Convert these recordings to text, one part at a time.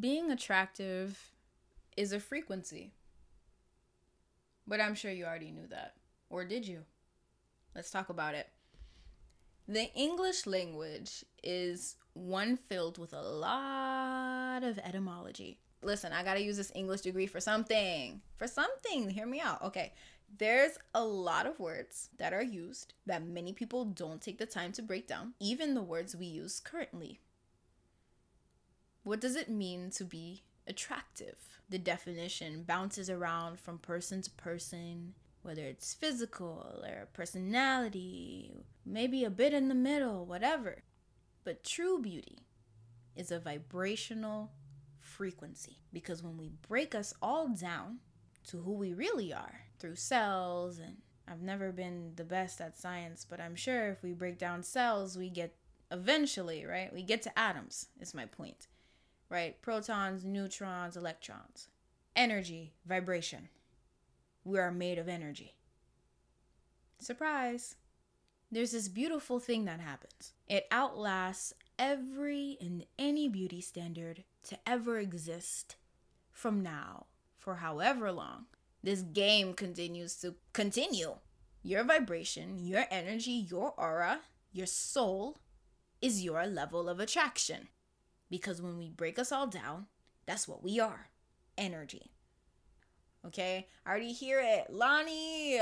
being attractive is a frequency. But I'm sure you already knew that. Or did you? Let's talk about it. The English language is one filled with a lot of etymology. Listen, I gotta use this English degree for something. For something. Hear me out. Okay. There's a lot of words that are used that many people don't take the time to break down, even the words we use currently. What does it mean to be attractive? The definition bounces around from person to person, whether it's physical or personality, maybe a bit in the middle, whatever. But true beauty is a vibrational frequency because when we break us all down to who we really are through cells and I've never been the best at science, but I'm sure if we break down cells, we get eventually, right? We get to atoms, is my point, right? Protons, neutrons, electrons. Energy, vibration. We are made of energy. Surprise! There's this beautiful thing that happens. It outlasts every and any beauty standard to ever exist from now for however long this game continues to continue. Your vibration, your energy, your aura, your soul is your level of attraction. Because when we break us all down, that's what we are energy. Okay? I already hear it. Lani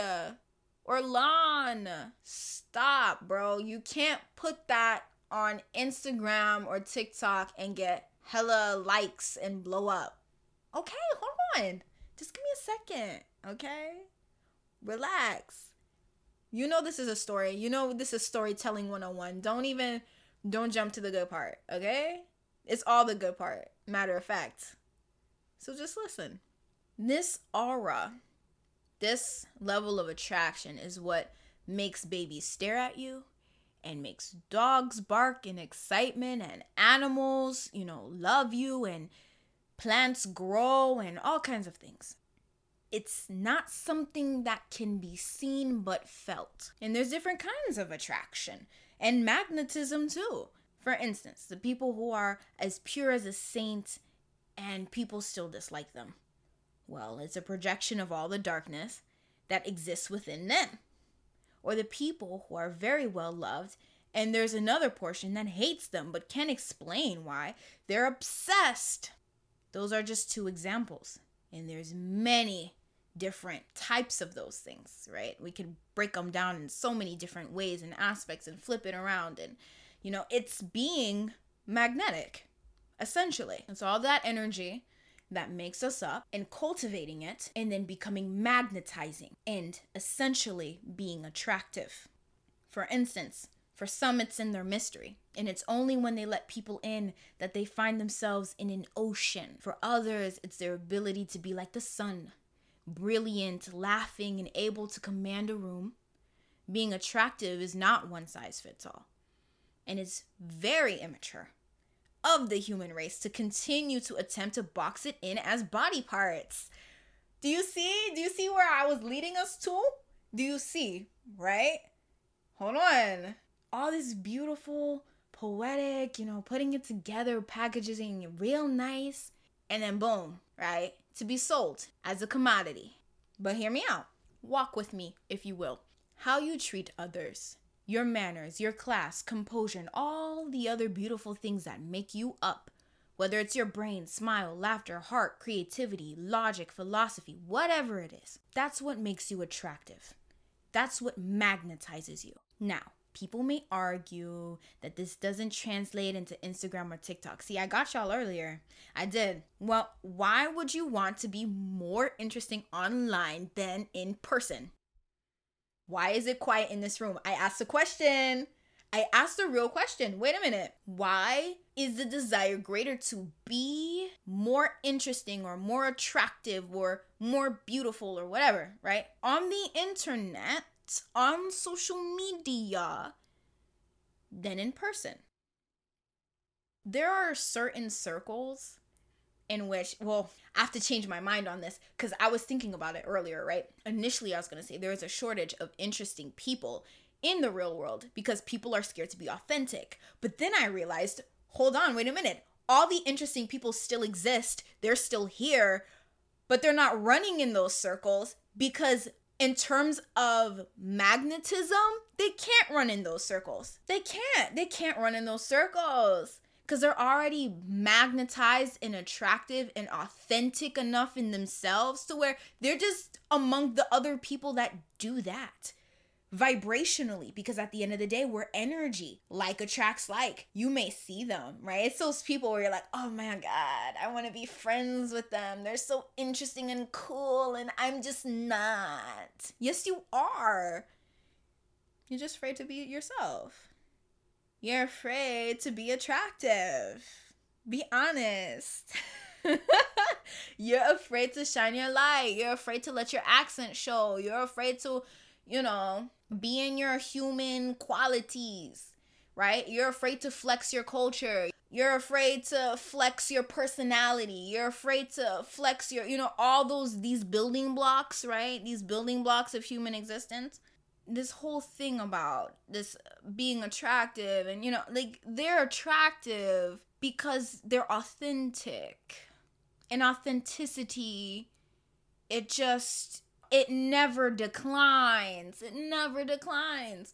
or Lon, stop, bro. You can't put that on Instagram or TikTok and get hella likes and blow up. Okay, hold on. Just give me a second, okay? Relax. You know this is a story. You know this is storytelling 101. Don't even don't jump to the good part, okay? It's all the good part, matter of fact. So just listen. This aura, this level of attraction is what makes babies stare at you and makes dogs bark in excitement and animals, you know, love you and plants grow and all kinds of things. It's not something that can be seen but felt. And there's different kinds of attraction and magnetism too. For instance, the people who are as pure as a saint and people still dislike them. Well, it's a projection of all the darkness that exists within them. Or the people who are very well loved and there's another portion that hates them but can't explain why. They're obsessed those are just two examples. And there's many different types of those things, right? We could break them down in so many different ways and aspects and flip it around and you know, it's being magnetic essentially. It's all that energy that makes us up and cultivating it and then becoming magnetizing and essentially being attractive. For instance, for some, it's in their mystery, and it's only when they let people in that they find themselves in an ocean. For others, it's their ability to be like the sun, brilliant, laughing, and able to command a room. Being attractive is not one size fits all, and it's very immature of the human race to continue to attempt to box it in as body parts. Do you see? Do you see where I was leading us to? Do you see? Right? Hold on all this beautiful, poetic, you know, putting it together, packaging it real nice, and then boom, right? To be sold as a commodity. But hear me out. Walk with me, if you will. How you treat others, your manners, your class, composure, and all the other beautiful things that make you up. Whether it's your brain, smile, laughter, heart, creativity, logic, philosophy, whatever it is, that's what makes you attractive. That's what magnetizes you. Now, people may argue that this doesn't translate into Instagram or TikTok. See, I got y'all earlier. I did. Well, why would you want to be more interesting online than in person? Why is it quiet in this room? I asked a question. I asked a real question. Wait a minute. Why is the desire greater to be more interesting or more attractive or more beautiful or whatever, right? On the internet, on social media than in person. There are certain circles in which, well, I have to change my mind on this because I was thinking about it earlier, right? Initially, I was going to say there is a shortage of interesting people in the real world because people are scared to be authentic. But then I realized, hold on, wait a minute. all the interesting people still exist. They're still here, but they're not running in those circles because in terms of magnetism, they can't run in those circles. They can't. They can't run in those circles because they're already magnetized and attractive and authentic enough in themselves to where they're just among the other people that do that vibrationally because at the end of the day we're energy. Like attracts like. You may see them right? It's those people where you're like oh my god i want to be friends with them. They're so interesting and cool and i'm just not. Yes you are. You're just afraid to be yourself you're afraid to be attractive be honest you're afraid to shine your light you're afraid to let your accent show you're afraid to you know be in your human qualities, right? You're afraid to flex your culture. You're afraid to flex your personality. You're afraid to flex your, you know, all those, these building blocks, right? These building blocks of human existence. This whole thing about this being attractive and, you know, like they're attractive because they're authentic. And authenticity, it just it never declines. It never declines.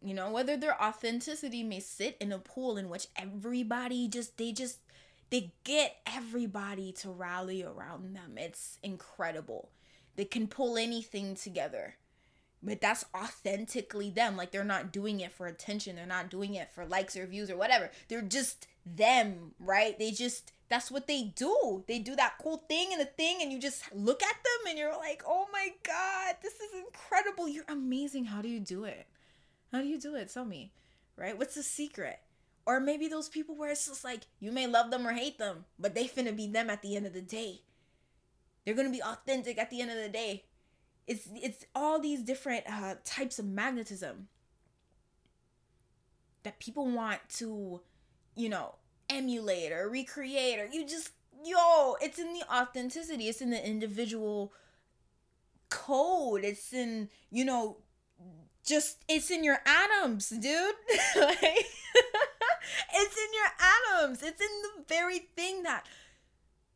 You know, whether their authenticity may sit in a pool in which everybody just, they just, they get everybody to rally around them. It's incredible. They can pull anything together. But that's authentically them. Like they're not doing it for attention. They're not doing it for likes or views or whatever. They're just them, right? They just that's what they do. They do that cool thing and the thing, and you just look at them and you're like, oh my God, this is incredible. You're amazing. How do you do it? How do you do it? Tell me, right? What's the secret? Or maybe those people where it's just like, you may love them or hate them, but they finna be them at the end of the day. They're gonna be authentic at the end of the day. It's it's all these different uh, types of magnetism that people want to, you know, emulate or recreate or you just yo it's in the authenticity. It's in the individual code. It's in you know just it's in your atoms dude. Like it's in your atoms. It's in the very thing that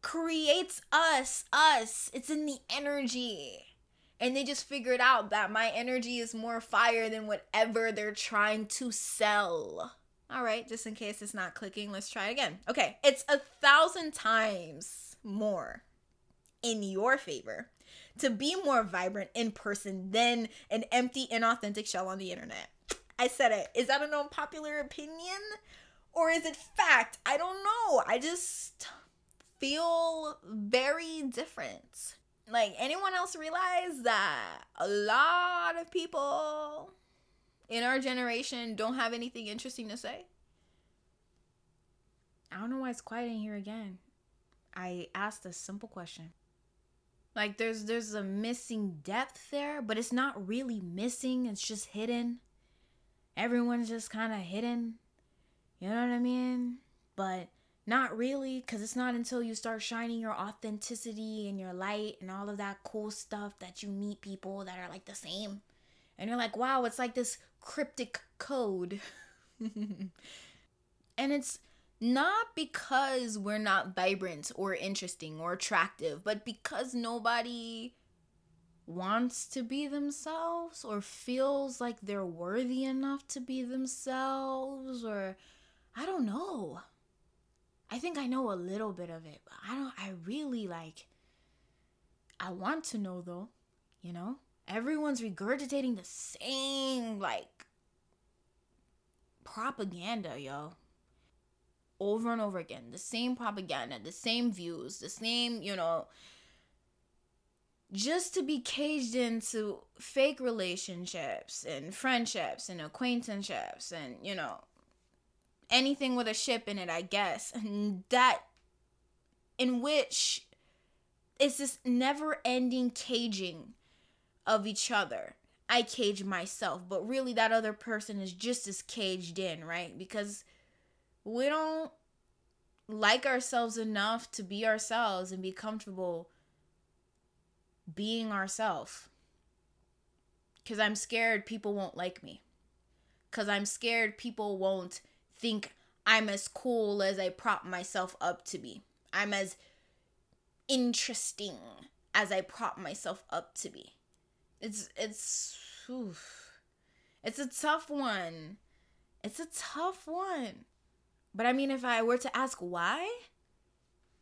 creates us us. It's in the energy and they just figured out that my energy is more fire than whatever they're trying to sell all right, just in case it's not clicking, let's try again. Okay, it's a thousand times more in your favor to be more vibrant in person than an empty, inauthentic shell on the internet. I said it. Is that an unpopular opinion? Or is it fact? I don't know. I just feel very different. Like, anyone else realize that a lot of people in our generation don't have anything interesting to say? I don't know why it's quiet in here again. I asked a simple question. Like there's there's a missing depth there, but it's not really missing, it's just hidden. Everyone's just kind of hidden. You know what I mean? But not really, because it's not until you start shining your authenticity and your light and all of that cool stuff that you meet people that are like the same. And you're like, wow, it's like this cryptic code. and it's not because we're not vibrant or interesting or attractive, but because nobody wants to be themselves or feels like they're worthy enough to be themselves or I don't know. I think I know a little bit of it, but I don't I really like I want to know though, you know? everyone's regurgitating the same like propaganda, yo. Over and over again. The same propaganda, the same views, the same, you know, just to be caged into fake relationships and friendships and acquaintanceships and, you know, anything with a ship in it, I guess. And that, in which it's this never ending caging of each other. I cage myself, but really that other person is just as caged in, right? Because we don't like ourselves enough to be ourselves and be comfortable being ourselves. Because I'm scared people won't like me. Because I'm scared people won't think I'm as cool as I prop myself up to be. I'm as interesting as I prop myself up to be. It's it's oof. it's a tough one. It's a tough one. But I mean if I were to ask why,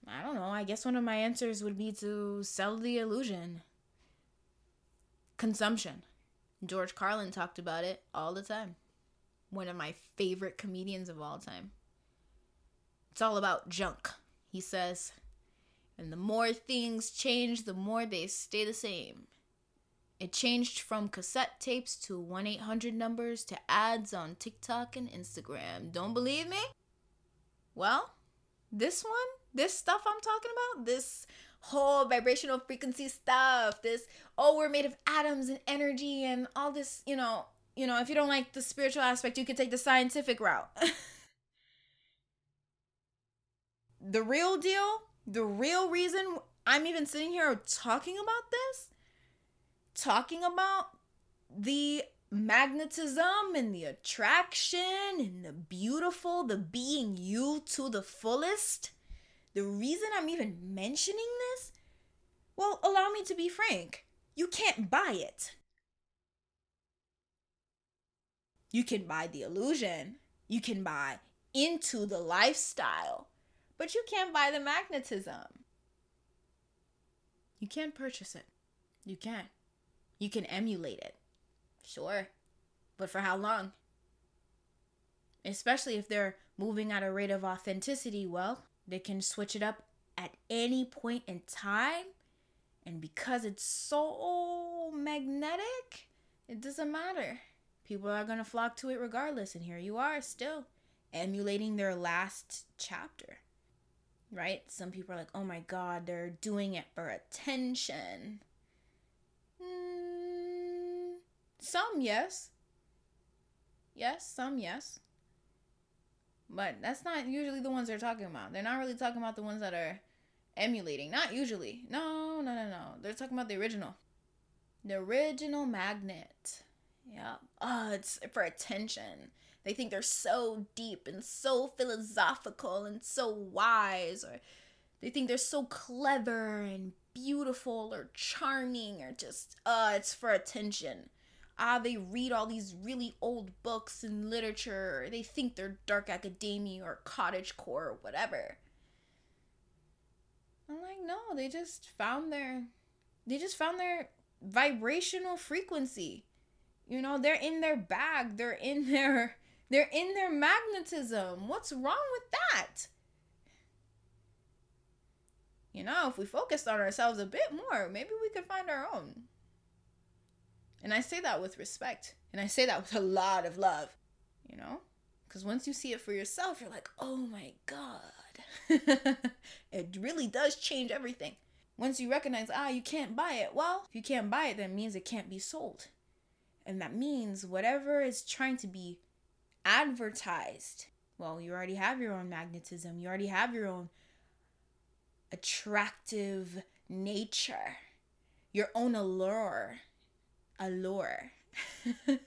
I don't know. I guess one of my answers would be to sell the illusion. Consumption. George Carlin talked about it all the time. One of my favorite comedians of all time. It's all about junk, he says. And the more things change, the more they stay the same. It changed from cassette tapes to 1 800 numbers to ads on TikTok and Instagram. Don't believe me? Well, this one, this stuff I'm talking about, this whole vibrational frequency stuff, this, oh, we're made of atoms and energy and all this, you know, you know, if you don't like the spiritual aspect, you could take the scientific route. the real deal the real reason I'm even sitting here talking about this, talking about the magnetism and the attraction and the beautiful, the being you to the fullest, the reason I'm even mentioning this, well, allow me to be frank. You can't buy it. You can buy the illusion. You can buy into the lifestyle. But you can't buy the magnetism. You can't purchase it. You can't. You can emulate it. Sure. But for how long? Especially if they're moving at a rate of authenticity, well, they can switch it up at any point in time. And because it's so magnetic, it doesn't matter. People are going to flock to it regardless. And here you are still emulating their last chapter right? Some people are like, oh my god, they're doing it for attention. Mm, some, yes. Yes, some, yes. But that's not usually the ones they're talking about. They're not really talking about the ones that are emulating. Not usually. No, no, no, no. They're talking about the original. The original magnet. Yeah. Oh, it's for attention. They think they're so deep and so philosophical and so wise, or they think they're so clever and beautiful or charming or just, uh, it's for attention. Ah, they read all these really old books and literature, or they think they're dark academia or cottage core or whatever. I'm like, no, they just found their they just found their vibrational frequency. You know, they're in their bag, they're in their they're in their magnetism. What's wrong with that? You know, if we focused on ourselves a bit more, maybe we could find our own. And I say that with respect. And I say that with a lot of love. You know? Because once you see it for yourself, you're like, oh my God. it really does change everything. Once you recognize, ah, you can't buy it. Well, if you can't buy it, that means it can't be sold. And that means whatever is trying to be advertised. Well, you already have your own magnetism, you already have your own attractive nature, your own allure. Allure.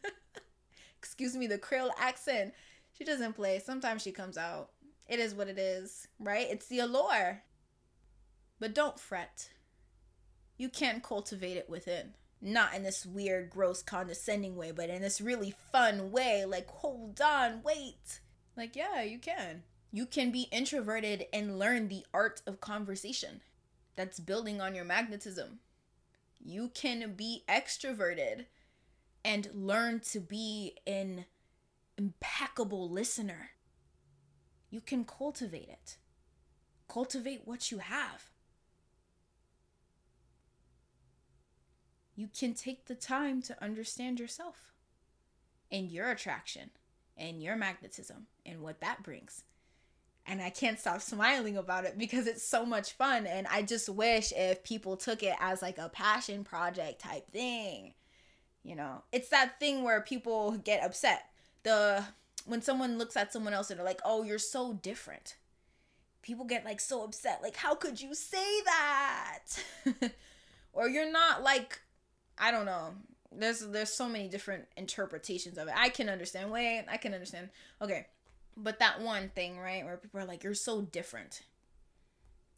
Excuse me, the Creole accent. She doesn't play. Sometimes she comes out. It is what it is, right? It's the allure. But don't fret. You can cultivate it within not in this weird, gross, condescending way, but in this really fun way. Like, hold on, wait. Like, yeah, you can. You can be introverted and learn the art of conversation that's building on your magnetism. You can be extroverted and learn to be an impeccable listener. You can cultivate it. Cultivate what you have. You can take the time to understand yourself and your attraction and your magnetism and what that brings. And I can't stop smiling about it because it's so much fun. And I just wish if people took it as like a passion project type thing. You know, it's that thing where people get upset. The when someone looks at someone else and they're like, oh, you're so different. People get like so upset. Like, how could you say that? or you're not like I don't know. There's there's so many different interpretations of it. I can understand. Wait, I can understand. Okay. But that one thing, right, where people are like, you're so different.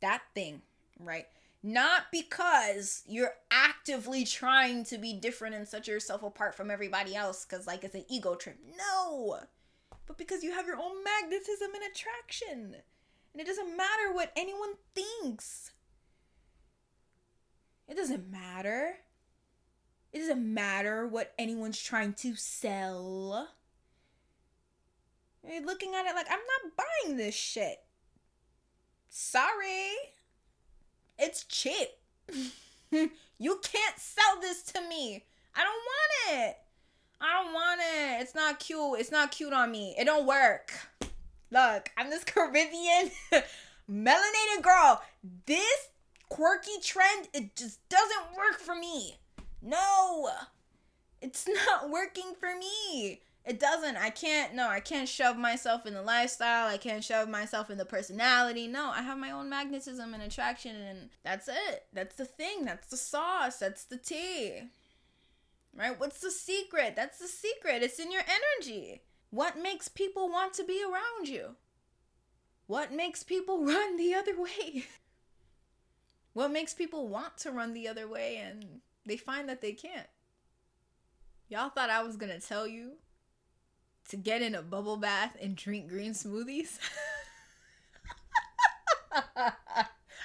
That thing, right? Not because you're actively trying to be different and set yourself apart from everybody else because, like, it's an ego trip. No! But because you have your own magnetism and attraction. And it doesn't matter what anyone thinks. It doesn't matter. It doesn't matter what anyone's trying to sell. You're looking at it like, I'm not buying this shit. Sorry. It's cheap. you can't sell this to me. I don't want it. I don't want it. It's not cute. It's not cute on me. It don't work. Look, I'm this Caribbean melanated girl. This quirky trend, it just doesn't work for me. No. It's not working for me. It doesn't. I can't. No, I can't shove myself in the lifestyle. I can't shove myself in the personality. No, I have my own magnetism and attraction, and that's it. That's the thing. That's the sauce. That's the tea. Right? What's the secret? That's the secret. It's in your energy. What makes people want to be around you? What makes people run the other way? what makes people want to run the other way and they find that they can't? Y'all thought I was to tell you to get in a bubble bath and drink green smoothies?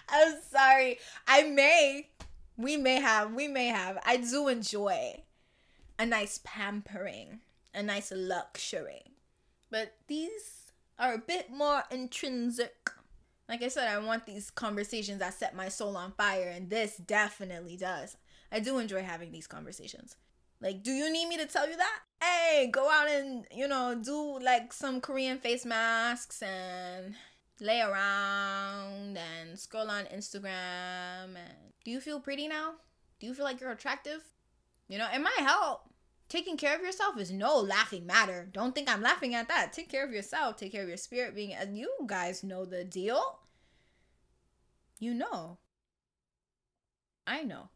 I'm sorry. I may. We may have. We may have. I do enjoy a nice pampering, a nice luxury. But these are a bit more intrinsic. Like I said, I want these conversations that set my soul on fire, and this definitely does. I do enjoy having these conversations. Like, do you need me to tell you that? Hey, go out and, you know, do like some Korean face masks and lay around and scroll on Instagram. And do you feel pretty now? Do you feel like you're attractive? You know, it might help. Taking care of yourself is no laughing matter. Don't think I'm laughing at that. Take care of yourself. Take care of your spirit being. And you guys know the deal. You know. I know.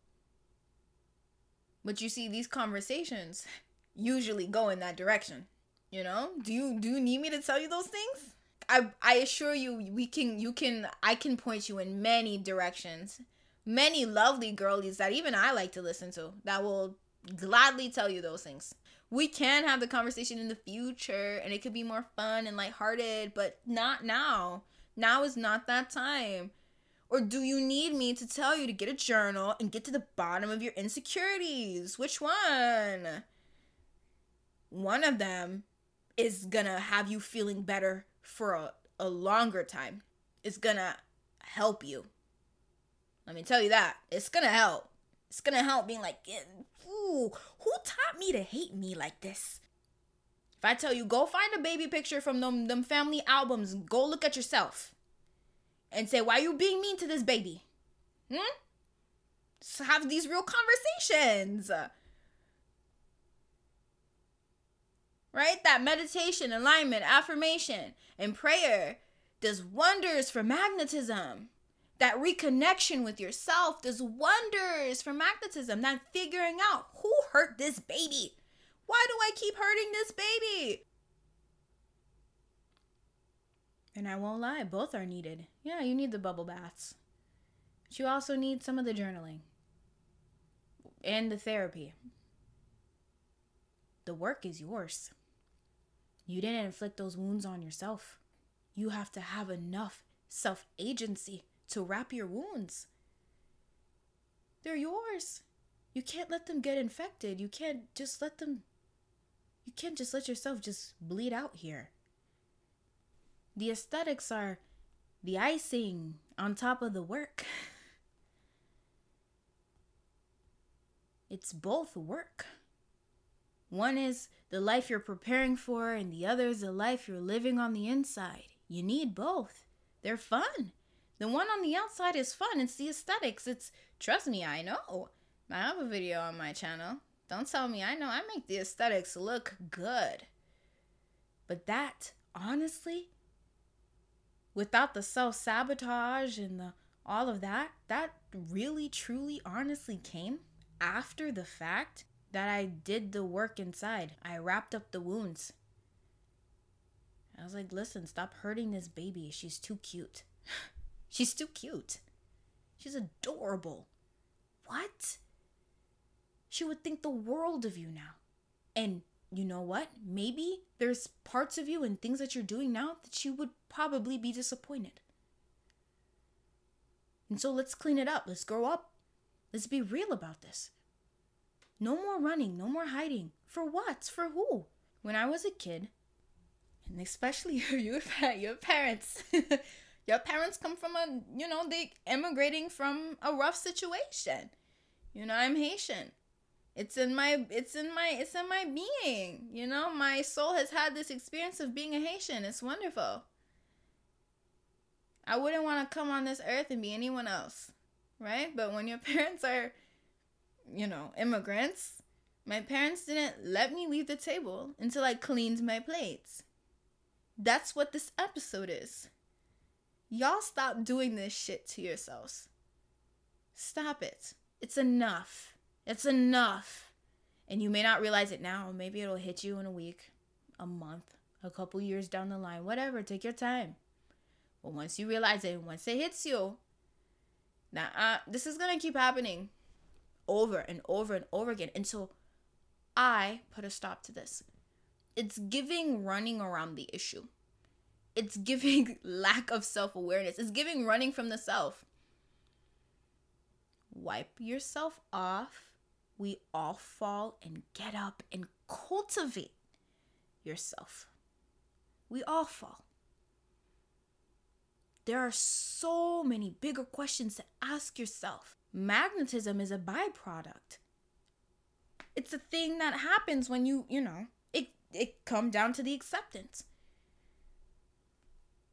But you see, these conversations usually go in that direction. You know? Do you do you need me to tell you those things? I I assure you we can you can I can point you in many directions. Many lovely girlies that even I like to listen to that will gladly tell you those things. We can have the conversation in the future and it could be more fun and lighthearted, but not now. Now is not that time. Or do you need me to tell you to get a journal and get to the bottom of your insecurities? Which one? One of them is gonna have you feeling better for a, a longer time. It's gonna help you. Let me tell you that. It's gonna help. It's gonna help being like, ooh, who taught me to hate me like this? If I tell you, go find a baby picture from them, them family albums, go look at yourself and say, why are you being mean to this baby? Hmm? Just have these real conversations. Right? That meditation, alignment, affirmation, and prayer does wonders for magnetism. That reconnection with yourself does wonders for magnetism. That figuring out who hurt this baby. Why do I keep hurting this baby? And I won't lie, both are needed. Yeah, you need the bubble baths. But you also need some of the journaling and the therapy. The work is yours. You didn't inflict those wounds on yourself. You have to have enough self agency to wrap your wounds. They're yours. You can't let them get infected. You can't just let them. You can't just let yourself just bleed out here. The aesthetics are the icing on top of the work. It's both work. One is the life you're preparing for, and the other is the life you're living on the inside. You need both. They're fun. The one on the outside is fun. It's the aesthetics. It's, trust me, I know. I have a video on my channel. Don't tell me I know. I make the aesthetics look good. But that, honestly, without the self sabotage and the all of that, that really, truly, honestly came after the fact that I did the work inside. I wrapped up the wounds. I was like, listen, stop hurting this baby. She's too cute. She's too cute. She's adorable. What? She would think the world of you now. And you know what? Maybe there's parts of you and things that you're doing now that you would probably be disappointed. And so let's clean it up. Let's grow up. Let's be real about this. No more running, no more hiding. For what? For who? When I was a kid, and especially you, your parents, your parents come from a, you know, they immigrating from a rough situation. You know, I'm Haitian. It's in my, it's in my, it's in my being. You know, my soul has had this experience of being a Haitian. It's wonderful. I wouldn't want to come on this earth and be anyone else, right? But when your parents are, you know, immigrants, my parents didn't let me leave the table until I cleaned my plates. That's what this episode is. Y'all stop doing this shit to yourselves. Stop it. It's enough. It's enough. And you may not realize it now. Maybe it'll hit you in a week, a month, a couple years down the line. Whatever. Take your time. But once you realize it, once it hits you, now uh, this is gonna keep happening over and over and over again until I put a stop to this. It's giving running around the issue. It's giving lack of self awareness. It's giving running from the self. Wipe yourself off. We all fall and get up and cultivate yourself. We all fall. There are so many bigger questions to ask yourself. Magnetism is a byproduct. It's a thing that happens when you, you know, it it come down to the acceptance.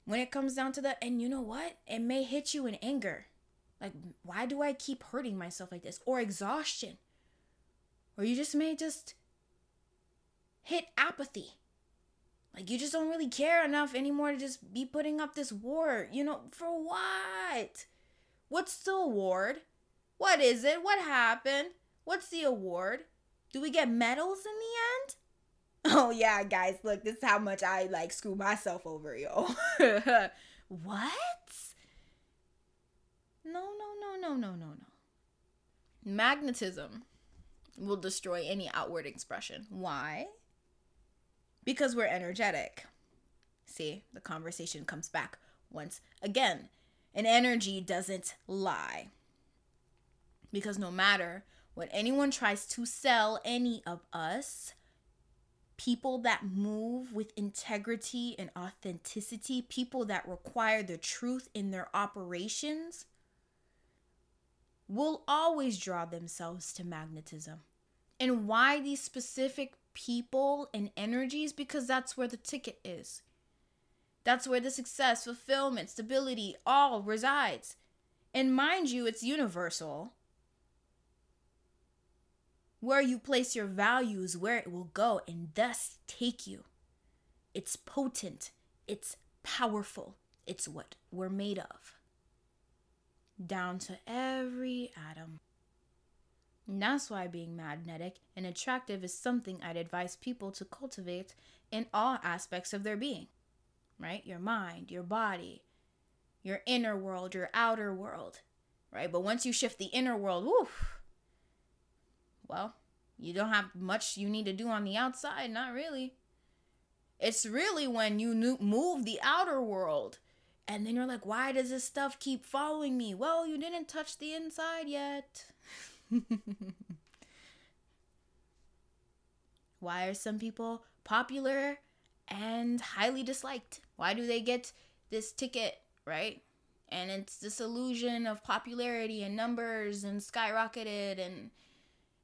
When it comes down to that, and you know what? It may hit you in anger. Like, why do I keep hurting myself like this? Or exhaustion. Or you just may just hit apathy. Like, you just don't really care enough anymore to just be putting up this war. You know, for what? What's the award? What is it? What happened? What's the award? Do we get medals in the end? Oh yeah, guys, look, this is how much I like screw myself over, yo. what? No, no, no, no, no, no, no. Magnetism will destroy any outward expression. Why? Because we're energetic. See, the conversation comes back once again. An energy doesn't lie. Because no matter what anyone tries to sell any of us, people that move with integrity and authenticity, people that require the truth in their operations, will always draw themselves to magnetism. And why these specific people and energies? Because that's where the ticket is. That's where the success, fulfillment, stability all resides. And mind you, it's universal where you place your values, where it will go and thus take you. It's potent, it's powerful, it's what we're made of. Down to every atom. And that's why being magnetic and attractive is something I'd advise people to cultivate in all aspects of their being, right? Your mind, your body, your inner world, your outer world, right? But once you shift the inner world, well, you don't have much you need to do on the outside, not really. It's really when you move the outer world and then you're like, why does this stuff keep following me? Well, you didn't touch the inside yet. why are some people popular and highly disliked? Why do they get this ticket, right? And it's this illusion of popularity and numbers and skyrocketed and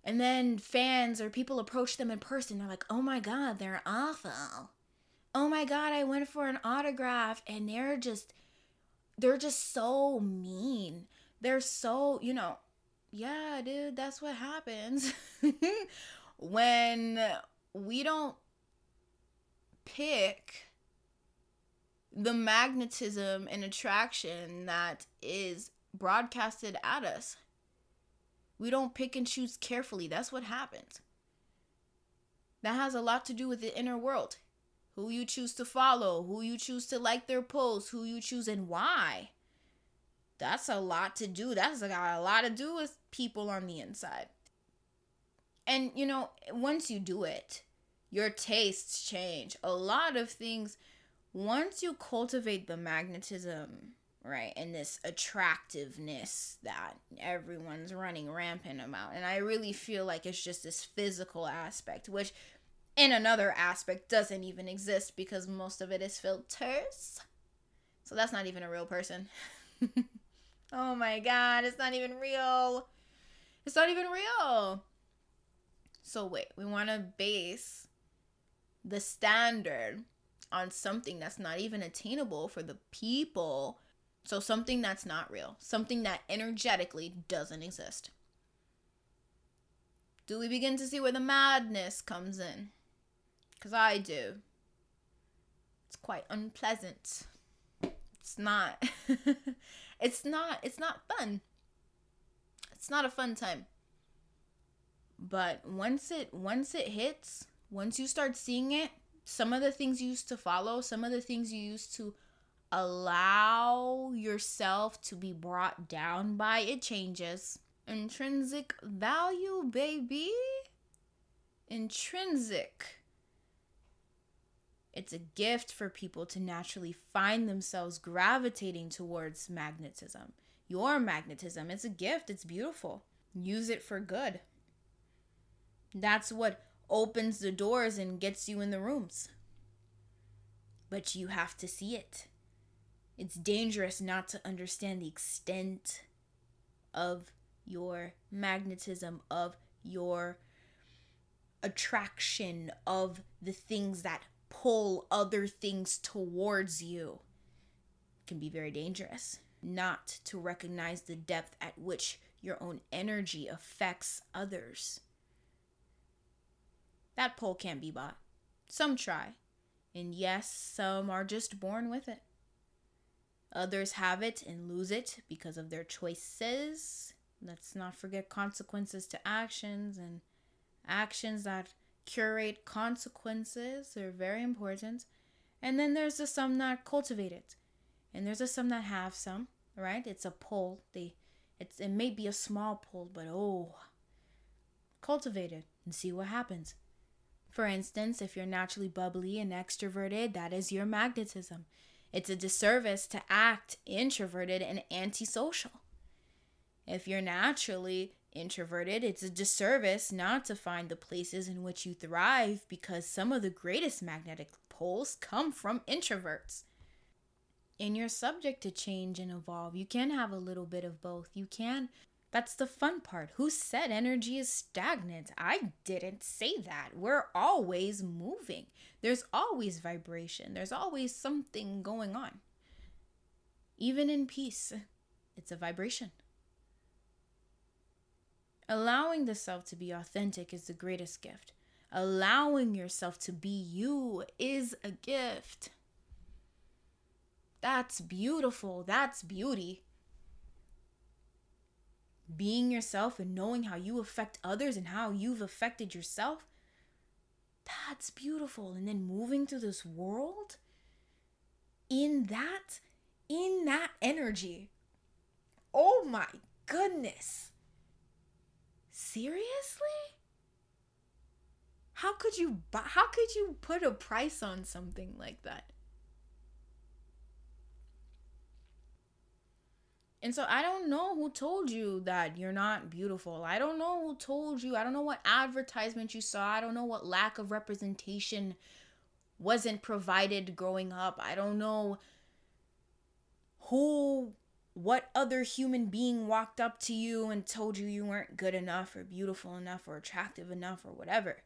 and then fans or people approach them in person. They're like, oh my God, they're awful. Oh my God, I went for an autograph and they're just, they're just so mean. They're so, you know, yeah, dude, that's what happens when we don't pick the magnetism and attraction that is broadcasted at us. We don't pick and choose carefully. That's what happens. That has a lot to do with the inner world. Who you choose to follow, who you choose to like their posts, who you choose and why. That's a lot to do. That's got a lot to do with people on the inside. And you know, once you do it, your tastes change. A lot of things once you cultivate the magnetism, right, and this attractiveness that everyone's running rampant about, and I really feel like it's just this physical aspect, which in another aspect doesn't even exist because most of it is filters. So that's not even a real person. oh my god, it's not even real. It's not even real. So wait, we want to base the standard on something that's not even attainable for the people. So, something that's not real, something that energetically doesn't exist. Do we begin to see where the madness comes in? Because I do. It's quite unpleasant. It's not. it's not. It's not fun. It's not a fun time. But once it once it hits, once you start seeing it, some of the things you used to follow, some of the things you used to allow yourself to be brought down by, it changes. Intrinsic value, baby. Intrinsic. It's a gift for people to naturally find themselves gravitating towards magnetism. Your magnetism, it's a gift, it's beautiful. Use it for good. That's what opens the doors and gets you in the rooms. But you have to see it. It's dangerous not to understand the extent of your magnetism, of your attraction, of the things that pull other things towards you. It can be very dangerous not to recognize the depth at which your own energy affects others. That pole can't be bought. Some try. And yes, some are just born with it. Others have it and lose it because of their choices. Let's not forget consequences to actions and actions that curate consequences are very important. And then there's the some that cultivate it. And there's a some that have some, right? It's a pull. They it's it may be a small pull, but oh cultivate it and see what happens. For instance, if you're naturally bubbly and extroverted, that is your magnetism. It's a disservice to act introverted and antisocial. If you're naturally introverted, it's a disservice not to find the places in which you thrive because some of the greatest magnetic poles come from introverts. And you're subject to change and evolve. You can have a little bit of both. You can that's the fun part. Who said energy is stagnant? I didn't say that. We're always moving. There's always vibration. There's always something going on. Even in peace, it's a vibration. Allowing the self to be authentic is the greatest gift. Allowing yourself to be you is a gift. That's beautiful. That's beauty being yourself and knowing how you affect others and how you've affected yourself, that's beautiful. And then moving through this world in that, in that energy. Oh my goodness. Seriously? How could you buy, how could you put a price on something like that? And so I don't know who told you that you're not beautiful. I don't know who told you. I don't know what advertisement you saw. I don't know what lack of representation wasn't provided growing up. I don't know who what other human being walked up to you and told you you weren't good enough or beautiful enough or attractive enough or whatever.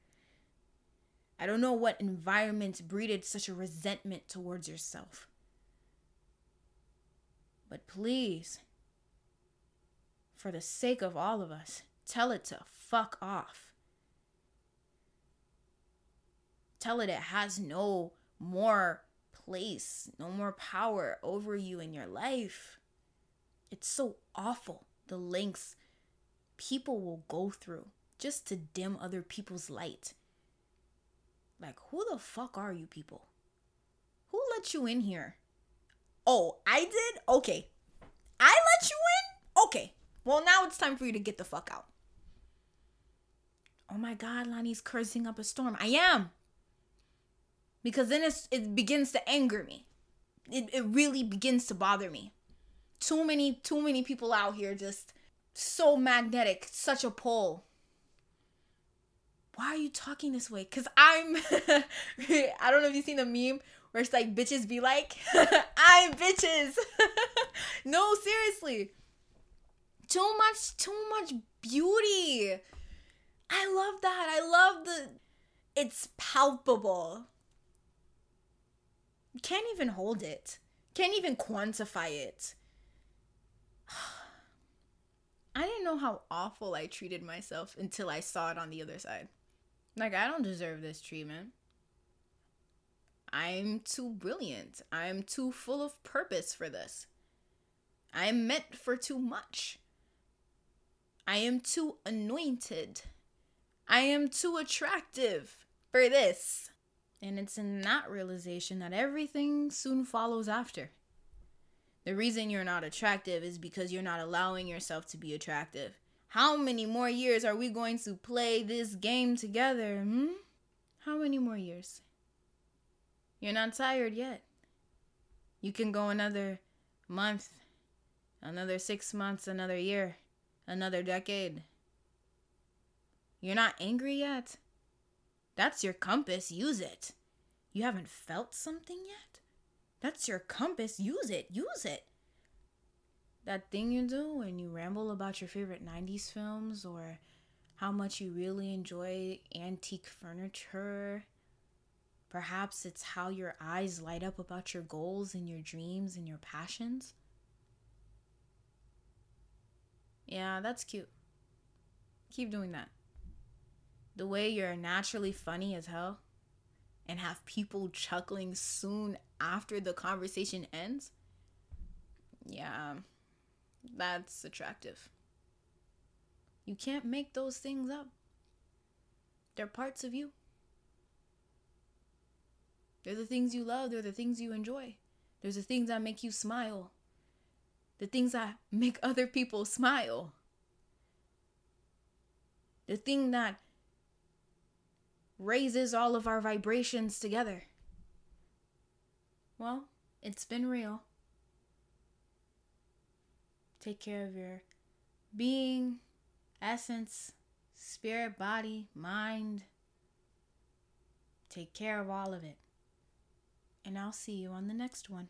I don't know what environment breeded such a resentment towards yourself. But please, for the sake of all of us, tell it to fuck off. Tell it it has no more place, no more power over you in your life. It's so awful the lengths people will go through just to dim other people's light. Like, who the fuck are you people? Who let you in here? Oh, I did? Okay. I let you in? Okay. Well, now it's time for you to get the fuck out. Oh my god, Lani's cursing up a storm. I am. Because then it's, it begins to anger me. It, it really begins to bother me. Too many, too many people out here just so magnetic, such a pull. Why are you talking this way? Cause I'm I don't know if you've seen the meme where it's like bitches be like, I'm bitches. no, seriously. Too much, too much beauty. I love that. I love the it's palpable. Can't even hold it. Can't even quantify it. I didn't know how awful I treated myself until I saw it on the other side. Like, I don't deserve this treatment. I'm too brilliant. I'm too full of purpose for this. I am meant for too much. I am too anointed. I am too attractive for this. And it's in that realization that everything soon follows after. The reason you're not attractive is because you're not allowing yourself to be attractive. How many more years are we going to play this game together? Hmm? How many more years? You're not tired yet. You can go another month, another six months, another year, another decade. You're not angry yet? That's your compass. Use it. You haven't felt something yet? That's your compass. Use it. Use it. That thing you do when you ramble about your favorite 90s films or how much you really enjoy antique furniture. Perhaps it's how your eyes light up about your goals and your dreams and your passions. Yeah, that's cute. Keep doing that. The way you're naturally funny as hell and have people chuckling soon after the conversation ends, yeah, that's attractive. You can't make those things up. They're parts of you. They're the things you love, they're the things you enjoy. There's the things that make you smile. The things that make other people smile. The thing that raises all of our vibrations together. Well, it's been real. Take care of your being, essence, spirit, body, mind. Take care of all of it. And I'll see you on the next one.